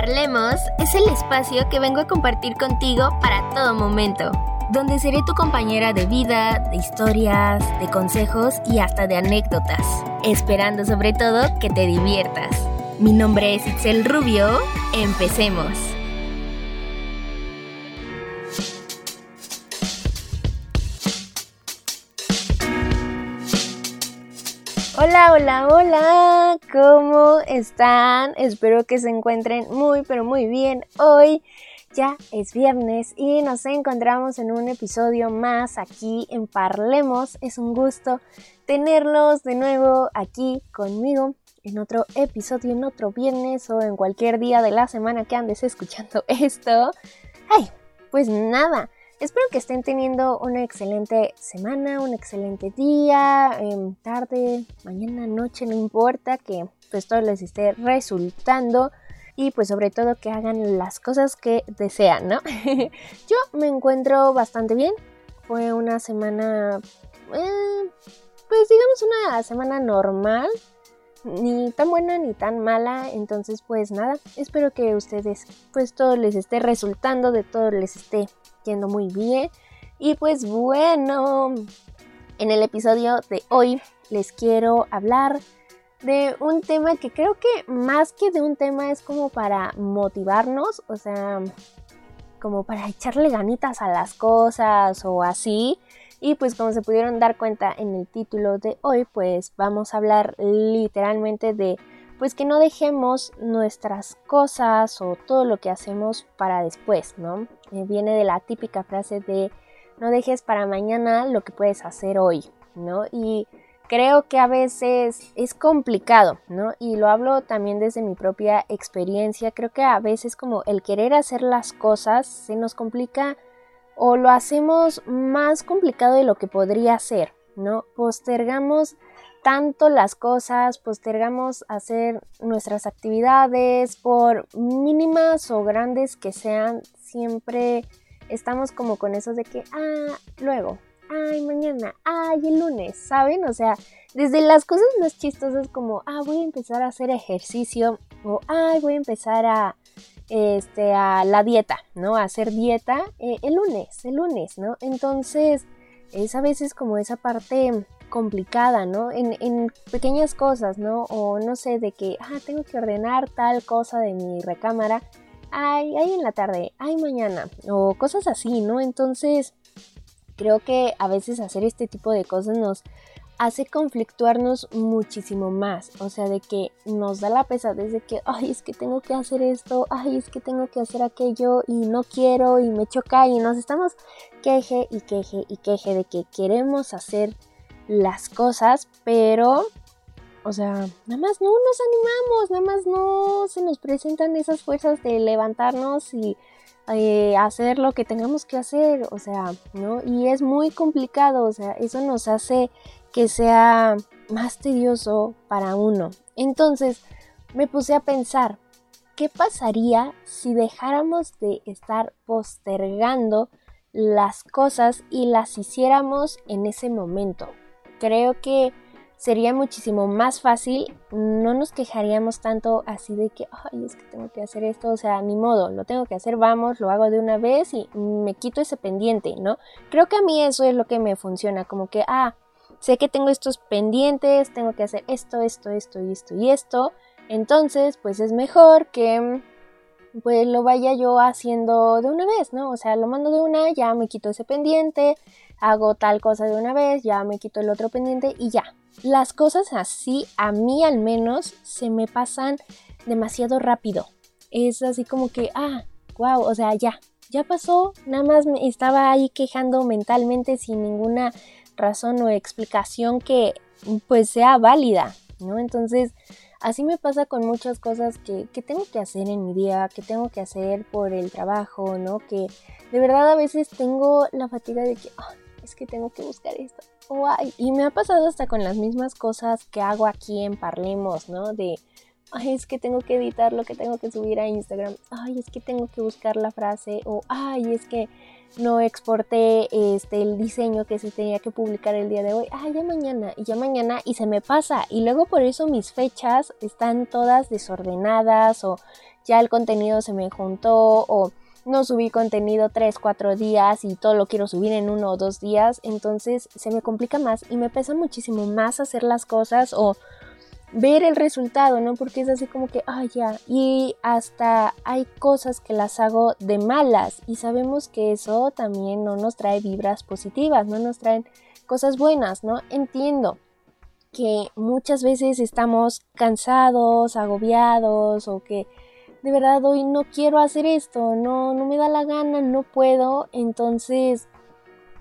Parlemos es el espacio que vengo a compartir contigo para todo momento, donde seré tu compañera de vida, de historias, de consejos y hasta de anécdotas, esperando sobre todo que te diviertas. Mi nombre es Itzel Rubio, empecemos. Hola, hola, hola, ¿cómo están? Espero que se encuentren muy, pero muy bien. Hoy ya es viernes y nos encontramos en un episodio más aquí en Parlemos. Es un gusto tenerlos de nuevo aquí conmigo en otro episodio, en otro viernes o en cualquier día de la semana que andes escuchando esto. Ay, pues nada. Espero que estén teniendo una excelente semana, un excelente día, em, tarde, mañana, noche, no importa, que pues todo les esté resultando y pues sobre todo que hagan las cosas que desean, ¿no? Yo me encuentro bastante bien, fue una semana, eh, pues digamos una semana normal, ni tan buena ni tan mala, entonces pues nada, espero que ustedes pues todo les esté resultando, de todo les esté muy bien. Y pues bueno, en el episodio de hoy les quiero hablar de un tema que creo que más que de un tema es como para motivarnos, o sea, como para echarle ganitas a las cosas o así. Y pues como se pudieron dar cuenta en el título de hoy, pues vamos a hablar literalmente de pues que no dejemos nuestras cosas o todo lo que hacemos para después, ¿no? Eh, viene de la típica frase de no dejes para mañana lo que puedes hacer hoy, ¿no? Y creo que a veces es complicado, ¿no? Y lo hablo también desde mi propia experiencia, creo que a veces como el querer hacer las cosas se nos complica o lo hacemos más complicado de lo que podría ser, ¿no? Postergamos tanto las cosas, postergamos hacer nuestras actividades, por mínimas o grandes que sean, siempre estamos como con eso de que, ah, luego, ay, mañana, ay, el lunes, ¿saben? O sea, desde las cosas más chistosas como, ah, voy a empezar a hacer ejercicio o, ay, voy a empezar a, este, a la dieta, ¿no? A hacer dieta eh, el lunes, el lunes, ¿no? Entonces, es a veces como esa parte complicada, ¿no? En, pequeñas cosas, ¿no? O no sé, de que, ah, tengo que ordenar tal cosa de mi recámara, ay, ay en la tarde, ay mañana, o cosas así, ¿no? Entonces, creo que a veces hacer este tipo de cosas nos hace conflictuarnos muchísimo más, o sea, de que nos da la pesadez de que, ay, es que tengo que hacer esto, ay, es que tengo que hacer aquello y no quiero y me choca y nos estamos queje y queje y queje de que queremos hacer las cosas, pero, o sea, nada más no nos animamos, nada más no se nos presentan esas fuerzas de levantarnos y eh, hacer lo que tengamos que hacer, o sea, ¿no? Y es muy complicado, o sea, eso nos hace que sea más tedioso para uno. Entonces, me puse a pensar, ¿qué pasaría si dejáramos de estar postergando las cosas y las hiciéramos en ese momento? Creo que sería muchísimo más fácil, no nos quejaríamos tanto así de que, ay, es que tengo que hacer esto, o sea, ni modo, lo tengo que hacer, vamos, lo hago de una vez y me quito ese pendiente, ¿no? Creo que a mí eso es lo que me funciona, como que, ah, sé que tengo estos pendientes, tengo que hacer esto, esto, esto y esto y esto, entonces, pues es mejor que pues lo vaya yo haciendo de una vez, ¿no? O sea, lo mando de una, ya me quito ese pendiente, hago tal cosa de una vez, ya me quito el otro pendiente y ya. Las cosas así, a mí al menos, se me pasan demasiado rápido. Es así como que, ah, wow, o sea, ya, ya pasó, nada más me estaba ahí quejando mentalmente sin ninguna razón o explicación que pues sea válida, ¿no? Entonces, Así me pasa con muchas cosas que, tengo que hacer en mi día, que tengo que hacer por el trabajo, ¿no? Que de verdad a veces tengo la fatiga de que, es que tengo que buscar esto. y me ha pasado hasta con las mismas cosas que hago aquí en Parlemos, ¿no? De, ay, es que tengo que editar lo que tengo que subir a Instagram, ay, es que tengo que buscar la frase, o ay, es que no exporté este el diseño que se tenía que publicar el día de hoy, ah, ya mañana, y ya mañana, y se me pasa, y luego por eso mis fechas están todas desordenadas, o ya el contenido se me juntó, o no subí contenido 3, 4 días y todo lo quiero subir en uno o dos días, entonces se me complica más y me pesa muchísimo más hacer las cosas o ver el resultado, ¿no? Porque es así como que, ah, ya, y hasta hay cosas que las hago de malas y sabemos que eso también no nos trae vibras positivas, no nos traen cosas buenas, ¿no? Entiendo que muchas veces estamos cansados, agobiados o que de verdad hoy no quiero hacer esto, no, no me da la gana, no puedo, entonces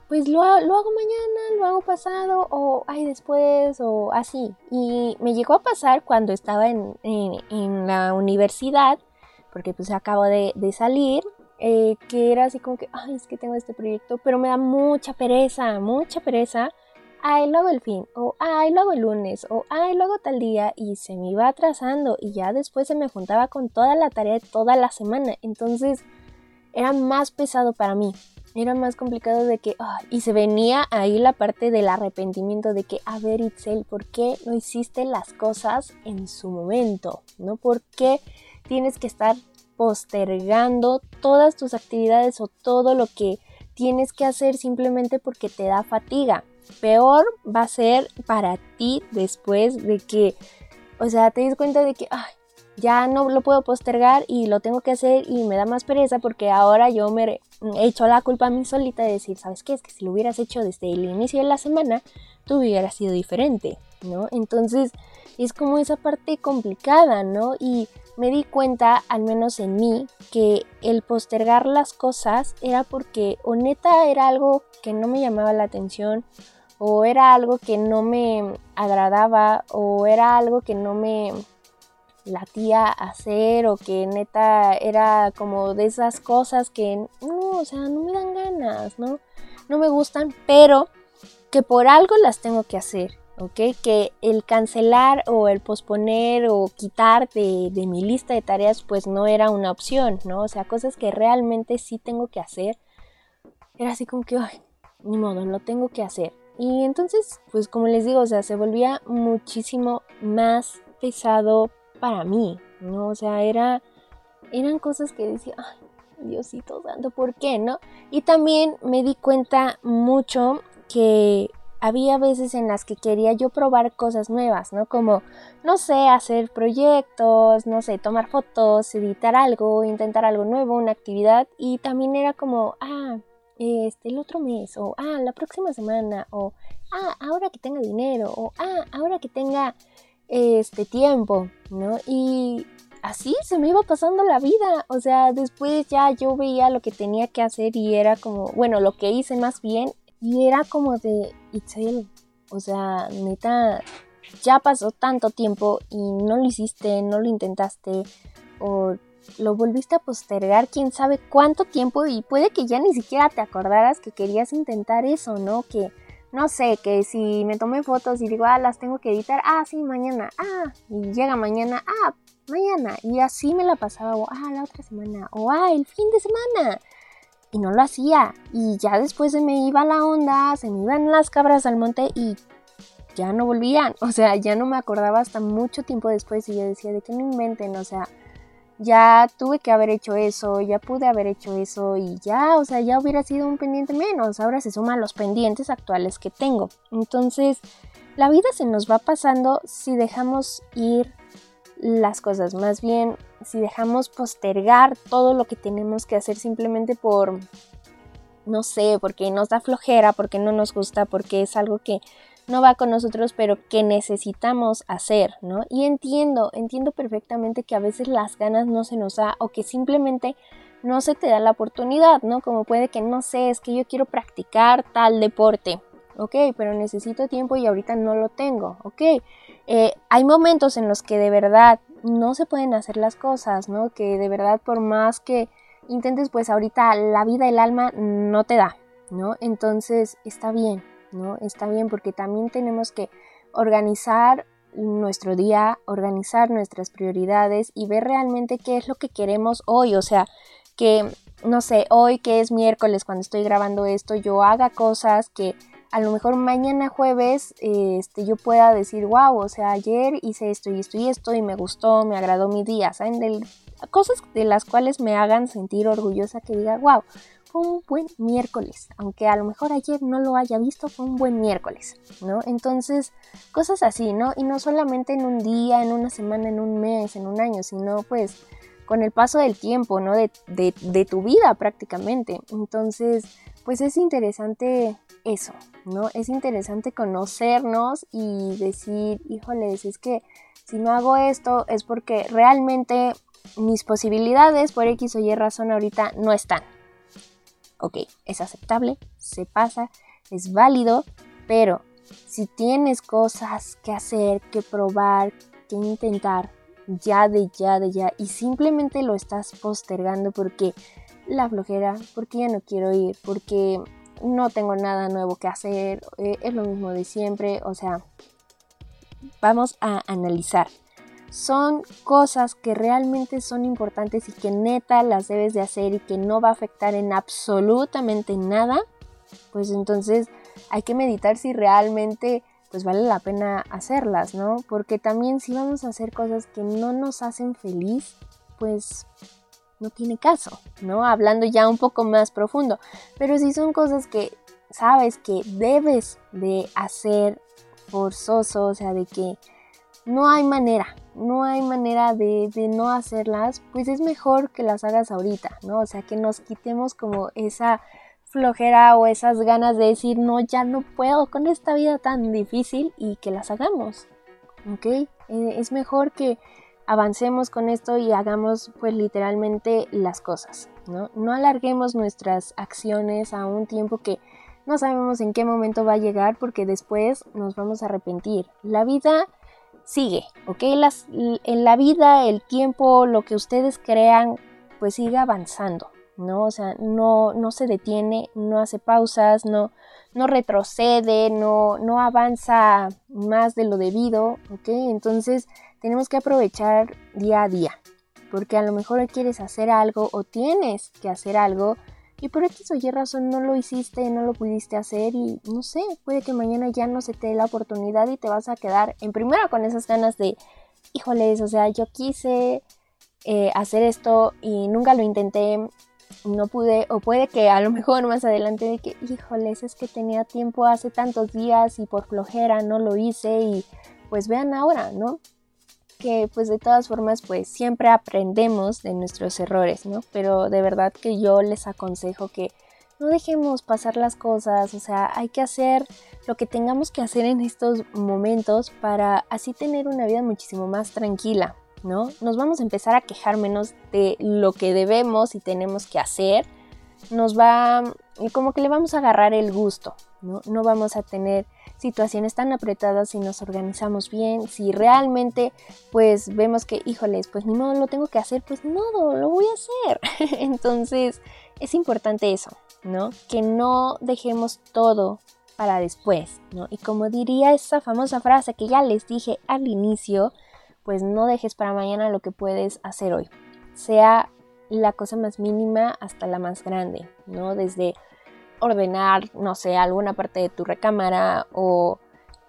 pues lo, lo, hago mañana, lo hago pasado o ay después o así. Y me llegó a pasar cuando estaba en, en, la universidad, porque pues acabo de, de salir, eh, que era así como que, ay, es que tengo este proyecto, pero me da mucha pereza, mucha pereza. Ay, lo hago el fin, o ay, lo hago el lunes, o ay, lo hago tal día, y se me iba atrasando, y ya después se me juntaba con toda la tarea de toda la semana. Entonces era más pesado para mí era más complicado de que, y se venía ahí la parte del arrepentimiento de que, a ver Itzel, ¿por qué no hiciste las cosas en su momento? ¿No? ¿Por qué tienes que estar postergando todas tus actividades o todo lo que tienes que hacer simplemente porque te da fatiga? Peor va a ser para ti después de que, o sea, te des cuenta de que, ya no lo puedo postergar y lo tengo que hacer y me da más pereza porque ahora yo me he hecho la culpa a mí solita de decir, ¿sabes qué? Es que si lo hubieras hecho desde el inicio de la semana, tú hubieras sido diferente, ¿no? Entonces es como esa parte complicada, ¿no? Y me di cuenta, al menos en mí, que el postergar las cosas era porque o neta era algo que no me llamaba la atención, o era algo que no me agradaba, o era algo que no me latía hacer o que neta era como de esas cosas que o sea, no me dan ganas, ¿no? No me gustan, pero que por algo las tengo que hacer, ¿ok? Que el cancelar o el posponer o quitar de, de mi lista de tareas pues no era una opción, ¿no? O sea, cosas que realmente sí tengo que hacer. Era así como que, ay, ni modo, lo tengo que hacer. Y entonces, pues como les digo, o sea, se volvía muchísimo más pesado para mí, ¿no? O sea, era, eran cosas que decía, ay, Diosito santo, ¿por qué, no? Y también me di cuenta mucho que había veces en las que quería yo probar cosas nuevas, ¿no? Como, no sé, hacer proyectos, no sé, tomar fotos, editar algo, intentar algo nuevo, una actividad. Y también era como, ah, este, el otro mes, o ah, la próxima semana, o ah, ahora que tenga dinero, o ah, ahora que tenga este tiempo, ¿no? Y así se me iba pasando la vida, o sea, después ya yo veía lo que tenía que hacer y era como, bueno, lo que hice más bien, y era como de, Itzel, o sea, neta, ya pasó tanto tiempo y no lo hiciste, no lo intentaste, o lo volviste a postergar quién sabe cuánto tiempo y puede que ya ni siquiera te acordaras que querías intentar eso, ¿no? Que no sé, que si me tomé fotos y digo, ah, las tengo que editar, ah, sí, mañana, ah, y llega mañana, ah, mañana, y así me la pasaba, o ah, la otra semana, o ah, el fin de semana, y no lo hacía, y ya después se me iba la onda, se me iban las cabras al monte y ya no volvían, o sea, ya no me acordaba hasta mucho tiempo después y yo decía, de que no inventen, o sea, ya tuve que haber hecho eso, ya pude haber hecho eso y ya, o sea, ya hubiera sido un pendiente menos. Ahora se suman los pendientes actuales que tengo. Entonces, la vida se nos va pasando si dejamos ir las cosas, más bien si dejamos postergar todo lo que tenemos que hacer simplemente por, no sé, porque nos da flojera, porque no nos gusta, porque es algo que no va con nosotros, pero que necesitamos hacer, ¿no? Y entiendo, entiendo perfectamente que a veces las ganas no se nos da o que simplemente no se te da la oportunidad, ¿no? Como puede que no sé, es que yo quiero practicar tal deporte, ok, pero necesito tiempo y ahorita no lo tengo, ok. Eh, hay momentos en los que de verdad no se pueden hacer las cosas, ¿no? Que de verdad por más que intentes, pues ahorita la vida, el alma no te da, ¿no? Entonces está bien, ¿no? Está bien porque también tenemos que organizar nuestro día, organizar nuestras prioridades y ver realmente qué es lo que queremos hoy. O sea, que no sé, hoy que es miércoles cuando estoy grabando esto, yo haga cosas que a lo mejor mañana jueves este, yo pueda decir, wow, o sea, ayer hice esto y esto y esto y me gustó, me agradó mi día, ¿saben? Cosas de las cuales me hagan sentir orgullosa que diga, wow, fue un buen miércoles, aunque a lo mejor ayer no lo haya visto, fue un buen miércoles, ¿no? Entonces, cosas así, ¿no? Y no solamente en un día, en una semana, en un mes, en un año, sino pues con el paso del tiempo, ¿no? De, de, tu vida prácticamente. Entonces, pues es interesante eso, ¿no? Es interesante conocernos y decir, híjoles, es que si no hago esto es porque realmente mis posibilidades por X o Y razón ahorita no están. Ok, es aceptable, se pasa, es válido, pero si tienes cosas que hacer, que probar, que intentar, ya de ya de ya y simplemente lo estás postergando porque la flojera, porque ya no quiero ir, porque no tengo nada nuevo que hacer, eh, es lo mismo de siempre, o sea, vamos a analizar. Son cosas que realmente son importantes y que neta las debes de hacer y que no va a afectar en absolutamente nada, pues entonces hay que meditar si realmente pues vale la pena hacerlas, ¿no? Porque también si vamos a hacer cosas que no nos hacen feliz, pues no tiene caso, ¿no? Hablando ya un poco más profundo. Pero si son cosas que sabes que debes de hacer forzoso, o sea, de que no hay manera, no hay manera de, de, no hacerlas, pues es mejor que las hagas ahorita, ¿no? O sea, que nos quitemos como esa flojera o esas ganas de decir, no, ya no puedo con esta vida tan difícil y que las hagamos. ¿Ok? Eh, es mejor que avancemos con esto y hagamos pues literalmente las cosas, ¿no? No alarguemos nuestras acciones a un tiempo que no sabemos en qué momento va a llegar porque después nos vamos a arrepentir. La vida sigue, ¿ok? Las, en la vida, el tiempo, lo que ustedes crean, pues sigue avanzando. ¿no? O sea, no, no se detiene, no hace pausas, no, no retrocede, no, no avanza más de lo debido, ¿ok? Entonces tenemos que aprovechar día a día, porque a lo mejor quieres hacer algo o tienes que hacer algo y por X o razón no lo hiciste, no lo pudiste hacer y no sé, puede que mañana ya no se te dé la oportunidad y te vas a quedar en primera con esas ganas de, híjoles, o sea, yo quise eh, hacer esto y nunca lo intenté no pude, o puede que a lo mejor más adelante de que, híjoles, es que tenía tiempo hace tantos días y por flojera no lo hice y pues vean ahora, ¿no? Que pues de todas formas pues siempre aprendemos de nuestros errores, ¿no? Pero de verdad que yo les aconsejo que no dejemos pasar las cosas, o sea, hay que hacer lo que tengamos que hacer en estos momentos para así tener una vida muchísimo más tranquila, ¿no? Nos vamos a empezar a quejar menos de lo que debemos y tenemos que hacer. Nos va, como que le vamos a agarrar el gusto, ¿no? No vamos a tener situaciones tan apretadas si nos organizamos bien, si realmente pues vemos que, híjoles, pues ni modo lo tengo que hacer, pues ni modo, lo voy a hacer. Entonces es importante eso, ¿no? Que no dejemos todo para después, ¿no? Y como diría esa famosa frase que ya les dije al inicio, pues no dejes para mañana lo que puedes hacer hoy. Sea la cosa más mínima hasta la más grande, ¿no? Desde ordenar, no sé, alguna parte de tu recámara o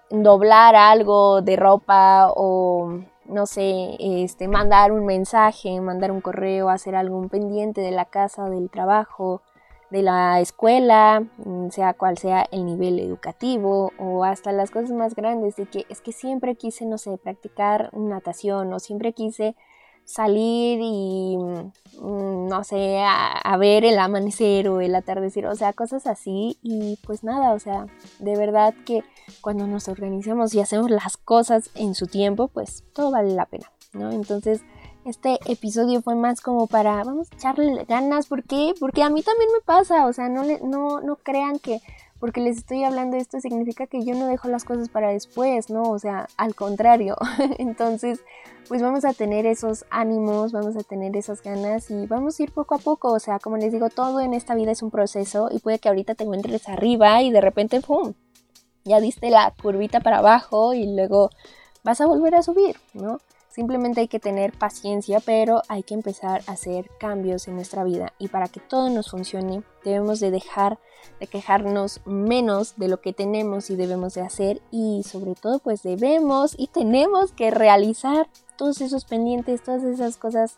doblar algo de ropa o no sé, este, mandar un mensaje, mandar un correo, hacer algún pendiente de la casa, del trabajo, de la escuela, mm, sea cual sea el nivel educativo o hasta las cosas más grandes de que es que siempre quise, no sé, practicar natación o siempre quise salir y, mm, no sé, a, ver el amanecer o el atardecer, o sea, cosas así y pues nada, o sea, de verdad que cuando nos organizamos y hacemos las cosas en su tiempo, pues todo vale la pena, ¿no? Entonces, este episodio fue más como para, vamos a echarle ganas, ¿por qué? Porque a mí también me pasa, o sea, no, no, no crean que porque les estoy hablando esto significa que yo no dejo las cosas para después, ¿no? O sea, al contrario. Entonces, pues vamos a tener esos ánimos, vamos a tener esas ganas y vamos a ir poco a poco. O sea, como les digo, todo en esta vida es un proceso y puede que ahorita te encuentres arriba y de repente, ¡pum! Ya diste la curvita para abajo y luego vas a volver a subir, ¿no? Simplemente hay que tener paciencia, pero hay que empezar a hacer cambios en nuestra vida. Y para que todo nos funcione, debemos de dejar de quejarnos menos de lo que tenemos y debemos de hacer. Y sobre todo, pues debemos y tenemos que realizar todos esos pendientes, todas esas cosas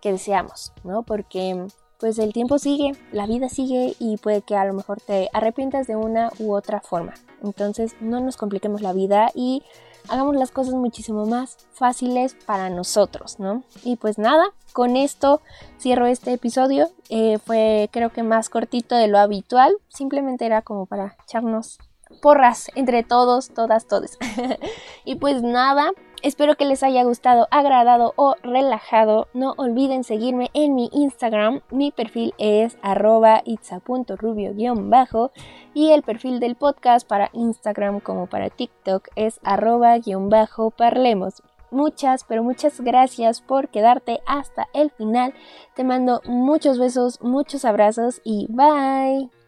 que deseamos, ¿no? Porque pues el tiempo sigue, la vida sigue y puede que a lo mejor te arrepientas de una u otra forma. Entonces no nos compliquemos la vida y hagamos las cosas muchísimo más fáciles para nosotros, ¿no? Y pues nada, con esto cierro este episodio. Eh, fue creo que más cortito de lo habitual, simplemente era como para echarnos porras entre todos, todas, todos. y pues nada, espero que les haya gustado, agradado o relajado. No olviden seguirme en mi Instagram. Mi perfil es arroba itza.rubio-bajo y el perfil del podcast para Instagram como para TikTok es arroba-parlemos. Muchas, pero muchas gracias por quedarte hasta el final. Te mando muchos besos, muchos abrazos y bye.